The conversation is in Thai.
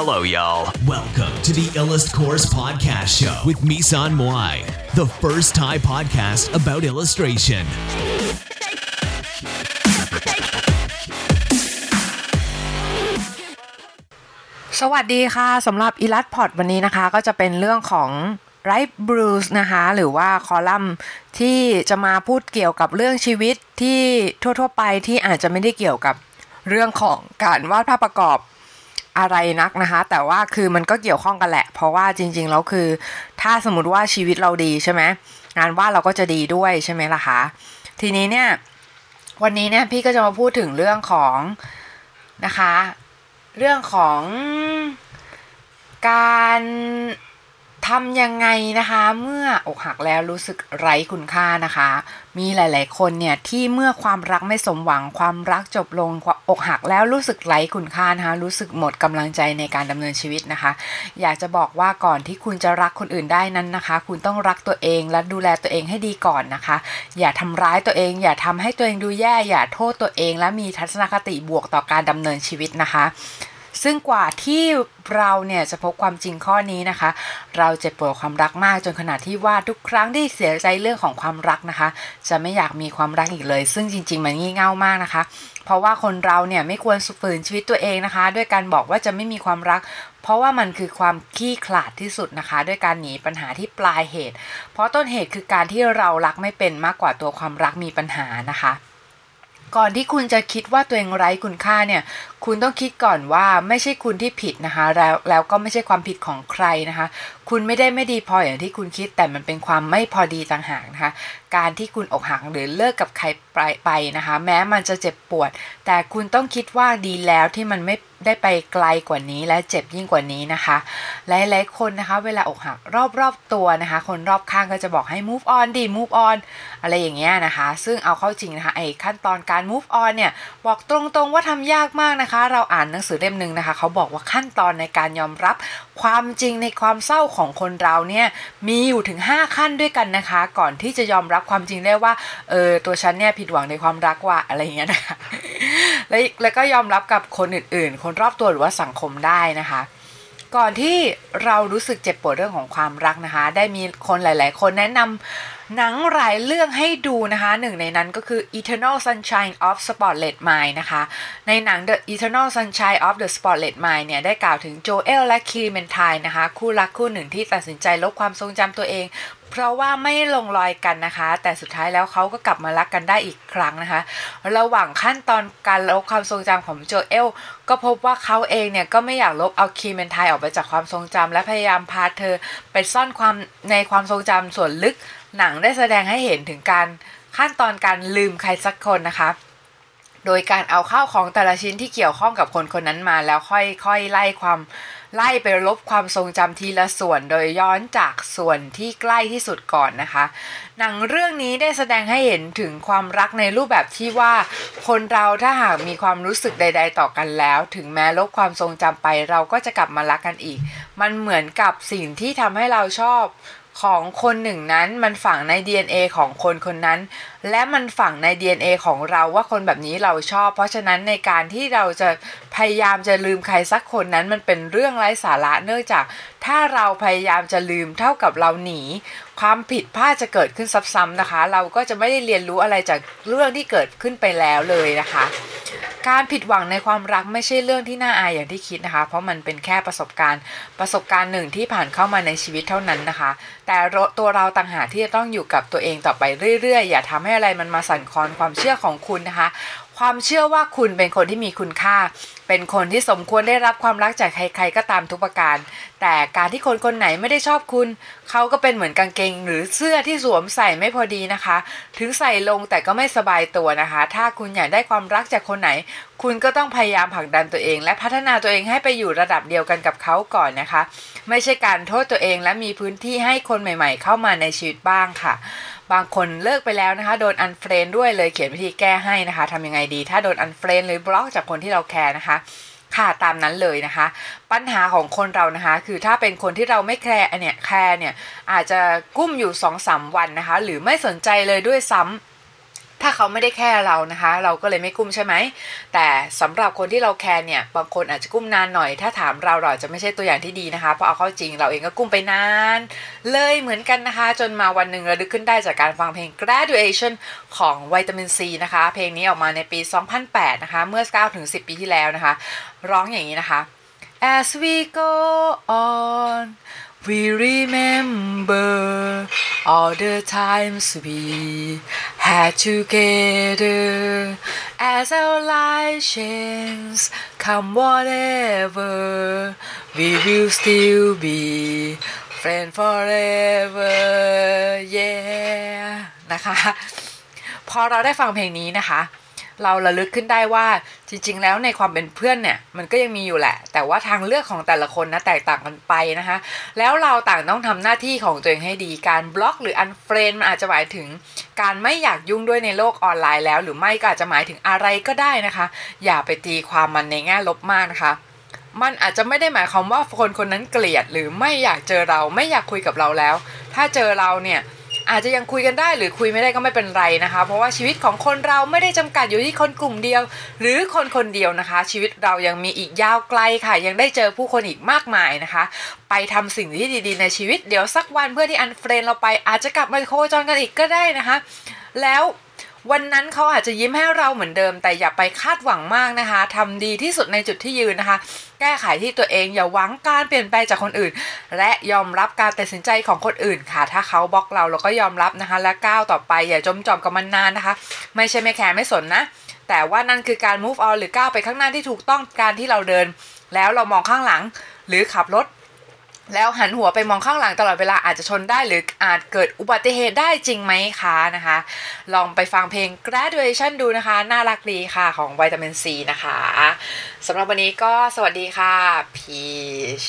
Hello, y'all. Welcome to the Illust Course Podcast Show with Misan Moai, the first Thai podcast about illustration. สวัสดีค่ะสำหรับอีลัดพอดวันนี้นะคะ ก็จะเป็นเรื่องของไรท์บรูซนะคะ หรือว่าคอลัมน์ที่จะมาพูดเกี่ยวกับเรื่องชีวิตที่ทั่ว ๆ ไปที่อาจจะไม่ได้เกี่ยวกับเรื่องของการวาดภาพประกอบ อะไรนักนะคะ แต่ว่าคือมันก็เกี่ยวข้องกันแหละ เพราะว่าจริงๆแล้วคือ ถ้าสมมติว่าชีวิตเราดีใช่ไหมงานว่าเราก็จะดีด้วยใช่ไหมล่ะคะทีนี้เนี่ย วันนี้เนี่ยพี่ก็จะมาพูดถึงเรื่องของนะคะ เรื่องของการ ทำยังไงนะคะ เมื่ออกหักแล้วรู้สึกไร้คุณค่านะคะ มีหลาย ๆ คนเนี่ยที่เมื่อความรักไม่สมหวังความรักจบลงอกหักแล้วรู้สึกไร้คุณค่านะคะรู้สึกหมดกำลังใจในการดำเนินชีวิตนะคะ อยากจะบอกว่าก่อนที่คุณจะรักคนอื่นได้นั้นนะคะ คุณต้องรักตัวเองและดูแลตัวเองให้ดีก่อนนะคะ อย่าทำร้ายตัวเอง อย่าทำให้ตัวเองดูแย่ อย่าโทษตัวเอง และมีทัศนคติบวกต่อการดำเนินชีวิตนะคะ ซึ่งกว่าที่เราเนี่ยจะพบความจริงข้อนี้นะคะ เราเจ็บปวดความรักมากจนขนาดที่ว่าทุกครั้งที่เสียใจเรื่องของความรักนะคะ จะไม่อยากมีความรักอีกเลย ซึ่งจริง ๆ มันงี่เง่ามากนะคะ เพราะว่าคนเราเนี่ยไม่ควรฝืนชีวิตตัวเองนะคะ ด้วยการบอกว่าจะไม่มีความรัก เพราะว่ามันคือความขี้ขลาดที่สุดนะคะ ด้วยการหนีปัญหาที่ปลายเหตุ เพราะต้นเหตุคือการที่เรารักไม่เป็นมากกว่าตัวความรักมีปัญหานะคะ ก่อนที่คุณจะคิดว่าตัวเองไร้คุณค่าเนี่ย คุณต้องคิดก่อนว่าไม่ใช่คุณที่ผิดนะคะ แล้วแล้วก็ไม่ใช่ความผิดของใครนะคะ คุณไม่ได้ไม่ดีพออย่างที่คุณคิด แต่มันเป็นความไม่พอดีต่างหากนะคะ การที่คุณอกหักหรือเลิกกับใครไปไปนะคะ แม้มันจะเจ็บปวด แต่คุณต้องคิดว่าดีแล้วที่มันไม่ ได้ไปไกลกว่านี้และเจ็บยิ่งกว่านี้นะคะ หลายๆคนนะคะ เวลาอกหักรอบๆตัวนะคะ คนรอบข้างก็จะบอกให้ move on ดี move on อะไรอย่างเงี้ยนะคะ ซึ่งเอาเข้าจริงนะคะไอ้ขั้นตอนการ move on เนี่ยบอกตรงๆว่าทำยากมากนะคะ เราอ่านหนังสือเล่มหนึ่งนะคะ เขาบอกว่าขั้นตอนในการยอมรับความจริงในความเศร้าของคนเราเนี่ยมีอยู่ถึง 5 ขั้นด้วยกันนะคะ ก่อนที่จะยอมรับความจริงได้ว่าเออตัวฉันเนี่ยผิดหวังในความรักว่าอะไรอย่างเงี้ยนะคะ แล้วแล้วก็ยอมรับกับคนอื่นๆ คนรอบตัวหรือว่าสังคมได้นะคะ ก่อนที่เรารู้สึกเจ็บปวดเรื่องของความรักนะคะ ได้มีคนหลาย ๆ คนแนะนำหนังหลายเรื่องให้ดูนะคะหนึ่งในนั้นก็คือ Eternal Sunshine of Spotless Mind นะคะ ในหนัง The Eternal Sunshine of the Spotless Mind เนี่ยได้กล่าวถึงโจเอลและคีเมนทน์นะคะ คู่รักคู่หนึ่งที่ตัดสินใจลบความทรงจำตัวเอง ราะว่าไม่ลงรอยกันนะคะ แต่สุดท้ายแล้วเขาก็กลับมารักกันได้อีกครั้งนะคะ ระหว่างขั้นตอนการลบความทรงจำของโจเอลก็พบว่าเขาเองเนี่ยก็ไม่อยากลบเอาคีเมนไทน์ออกไปจากความทรงจำและพยายามพาเธอไปซ่อนความในความทรงจำส่วนลึกหนังได้แสดงให้เห็นถึงการขั้นตอนการลืมใครสักคนนะคะ โดยการเอาข้าวของแต่ละชิ้นที่เกี่ยวข้องกับคนคนนั้นมาแล้วค่อยๆไล่ความไล่ไปลบความทรงจำทีละส่วน โดยย้อนจากส่วนที่ใกล้ที่สุดก่อนนะคะ หนังเรื่องนี้ได้แสดงให้เห็นถึงความรักในรูปแบบที่ว่า คนเราถ้าหากมีความรู้สึกใด ๆ ต่อกันแล้ว ถึงแม้ลบความทรงจำไปเราก็จะกลับมารักกันอีก มันเหมือนกับสิ่งที่ทำให้เราชอบ ของคนหนึ่งนั้นมันฝังใน DNA ของคนคนนั้น และมันฝังใน DNA ของเราว่าคนแบบนี้เราชอบ เพราะฉะนั้นในการที่เราจะพยายามจะลืมใครสักคนนั้น มันเป็นเรื่องไร้สาระเนื่องจาก ถ้าเราพยายามจะลืมเท่ากับเราหนี ความผิดพลาดจะเกิดขึ้นซ้ำๆนะคะ เราก็จะไม่ได้เรียนรู้อะไรจากเรื่องที่เกิดขึ้นไปแล้วเลยนะคะ การผิดหวังในความรักไม่ใช่เรื่องที่น่าอายอย่างที่คิดนะคะ เพราะมันเป็นแค่ประสบการณ์ ประสบการณ์หนึ่งที่ผ่านเข้ามาในชีวิตเท่านั้นนะคะ แต่ตัวเราต่างหากที่จะต้องอยู่กับตัวเองต่อไปเรื่อยๆ อย่าทำให้อะไรมันมาสั่นคลอนความเชื่อของคุณนะคะ ความเชื่อว่าคุณเป็นคนที่มีคุณค่า เป็นคนที่สมควรได้รับความรักจากใครๆก็ตามทุกประการ แต่การที่คนคนไหนไม่ได้ชอบคุณ เขาก็เป็นเหมือนกางเกง หรือเสื้อที่สวมใส่ไม่พอดีนะคะ ถึงใส่ลงแต่ก็ไม่สบายตัวนะคะ ถ้าคุณอยากได้ความรักจากคนไหน คุณก็ต้องพยายามผลักดันตัวเอง และพัฒนาตัวเองให้ไปอยู่ระดับเดียวกันกับเขาก่อนนะคะ ไม่ใช่การโทษตัวเองและมีพื้นที่ให้คนใหม่ ๆ เข้ามาในชีวิตบ้างค่ะ บางคนเลิกไปแล้วนะคะ โดน unfriend ด้วยเลยเขียนวิธีแก้ให้นะคะทำยังไงดี ถ้าโดน unfriend หรือบล็อกจากคนที่เราแคร์นะคะค่ะตามนั้นเลยนะคะ ปัญหาของคนเรานะคะ คือถ้าเป็นคนที่เราไม่แคร์เนี่ยแคร์เนี่ยอาจจะกลุ้มอยู่ 2-3 วันนะคะ หรือไม่สนใจเลยด้วยซ้ำถ้าเขาไม่ได้แค่เรานะคะ เราก็เลยไม่กุ้มใช่ไหม แต่สำหรับคนที่เราแคร์เนี่ย บางคนอาจจะกุ้มนานหน่อย ถ้าถามเราเราจะไม่ใช่ตัวอย่างที่ดีนะคะ เพราะเอาเข้าจริงเราเองก็กุ้มไปนาน เลยเหมือนกันนะคะ จนมาวันหนึ่งระลึกขึ้นได้จากการฟังเพลง graduation ของวิตามินซีนะคะ เพลงนี้ออกมาในปี 2008 นะคะ เมื่อ 9-10 ปีที่แล้วนะคะ ร้องอย่างนี้นะคะ as we go on We remember all the times we had together as our life change come whatever we will still be friends forever yeah นะคะ พอเราได้ฟังเพลงนี้นะคะ เราระลึกขึ้นได้ว่าจริง ๆ แล้วในความเป็นเพื่อนเนี่ยมันก็ยังมีอยู่แหละ แต่ว่าทางเลือกของแต่ละคนนะแตกต่างกันไปนะคะ แล้วเราต่างต้องทำหน้าที่ของตัวเองให้ดีการบล็อกหรืออันเฟรนมันอาจจะหมายถึง การไม่อยากยุ่งด้วยในโลกออนไลน์แล้ว หรือไม่ก็อาจจะหมายถึงอะไรก็ได้นะคะ อย่าไปตีความมันในแง่ลบมากนะคะมันอาจจะไม่ได้หมายความว่าคนคนนั้นเกลียดหรือไม่อยากเจอเราไม่อยากคุยกับเราแล้ว ถ้าเจอเราเนี่ย อาจจะยังคุยกันได้หรือคุยไม่ได้ก็ไม่เป็นไรนะคะ เพราะว่าชีวิตของคนเราไม่ได้จำกัดอยู่ที่คนกลุ่มเดียว หรือคนคนเดียวนะคะ ชีวิตเรายังมีอีกยาวไกลค่ะ ยังได้เจอผู้คนอีกมากมายนะคะ ไปทำสิ่งที่ดีๆ ในชีวิตเดี๋ยวสักวันเพื่อนที่ unfriend เราไปอาจจะกลับมาโคจรกันอีกก็ได้นะคะ แล้ว วันนั้นเขาอาจจะยิ้มให้เราเหมือนเดิม แต่อย่าไปคาดหวังมากนะคะทำดีที่สุดในจุดที่ยืนนะคะ แก้ไขที่ตัวเองอย่าหวังการเปลี่ยนแปลงจากคนอื่น และยอมรับการตัดสินใจของคนอื่นค่ะ ถ้าเขาบล็อกเราเราก็ยอมรับนะคะ และก้าวต่อไปอย่าจมจ่อมกับมันนานนะคะ ไม่ใช่ไม่แคร์ไม่สนนะ แต่ว่านั่นคือการ move on หรือก้าวไปข้างหน้าที่ถูกต้องการที่เราเดิน แล้วเรามองข้างหลัง หรือขับรถ แล้วหันหัวไปมองข้างหลังตลอดเวลาอาจจะชนได้หรืออาจเกิดอุบัติเหตุได้จริงไหมคะนะคะ ลองไปฟังเพลง graduation ดูนะคะ น่ารักดีค่ะของวิตามินซีนะคะสำหรับวันนี้ก็สวัสดีค่ะพีช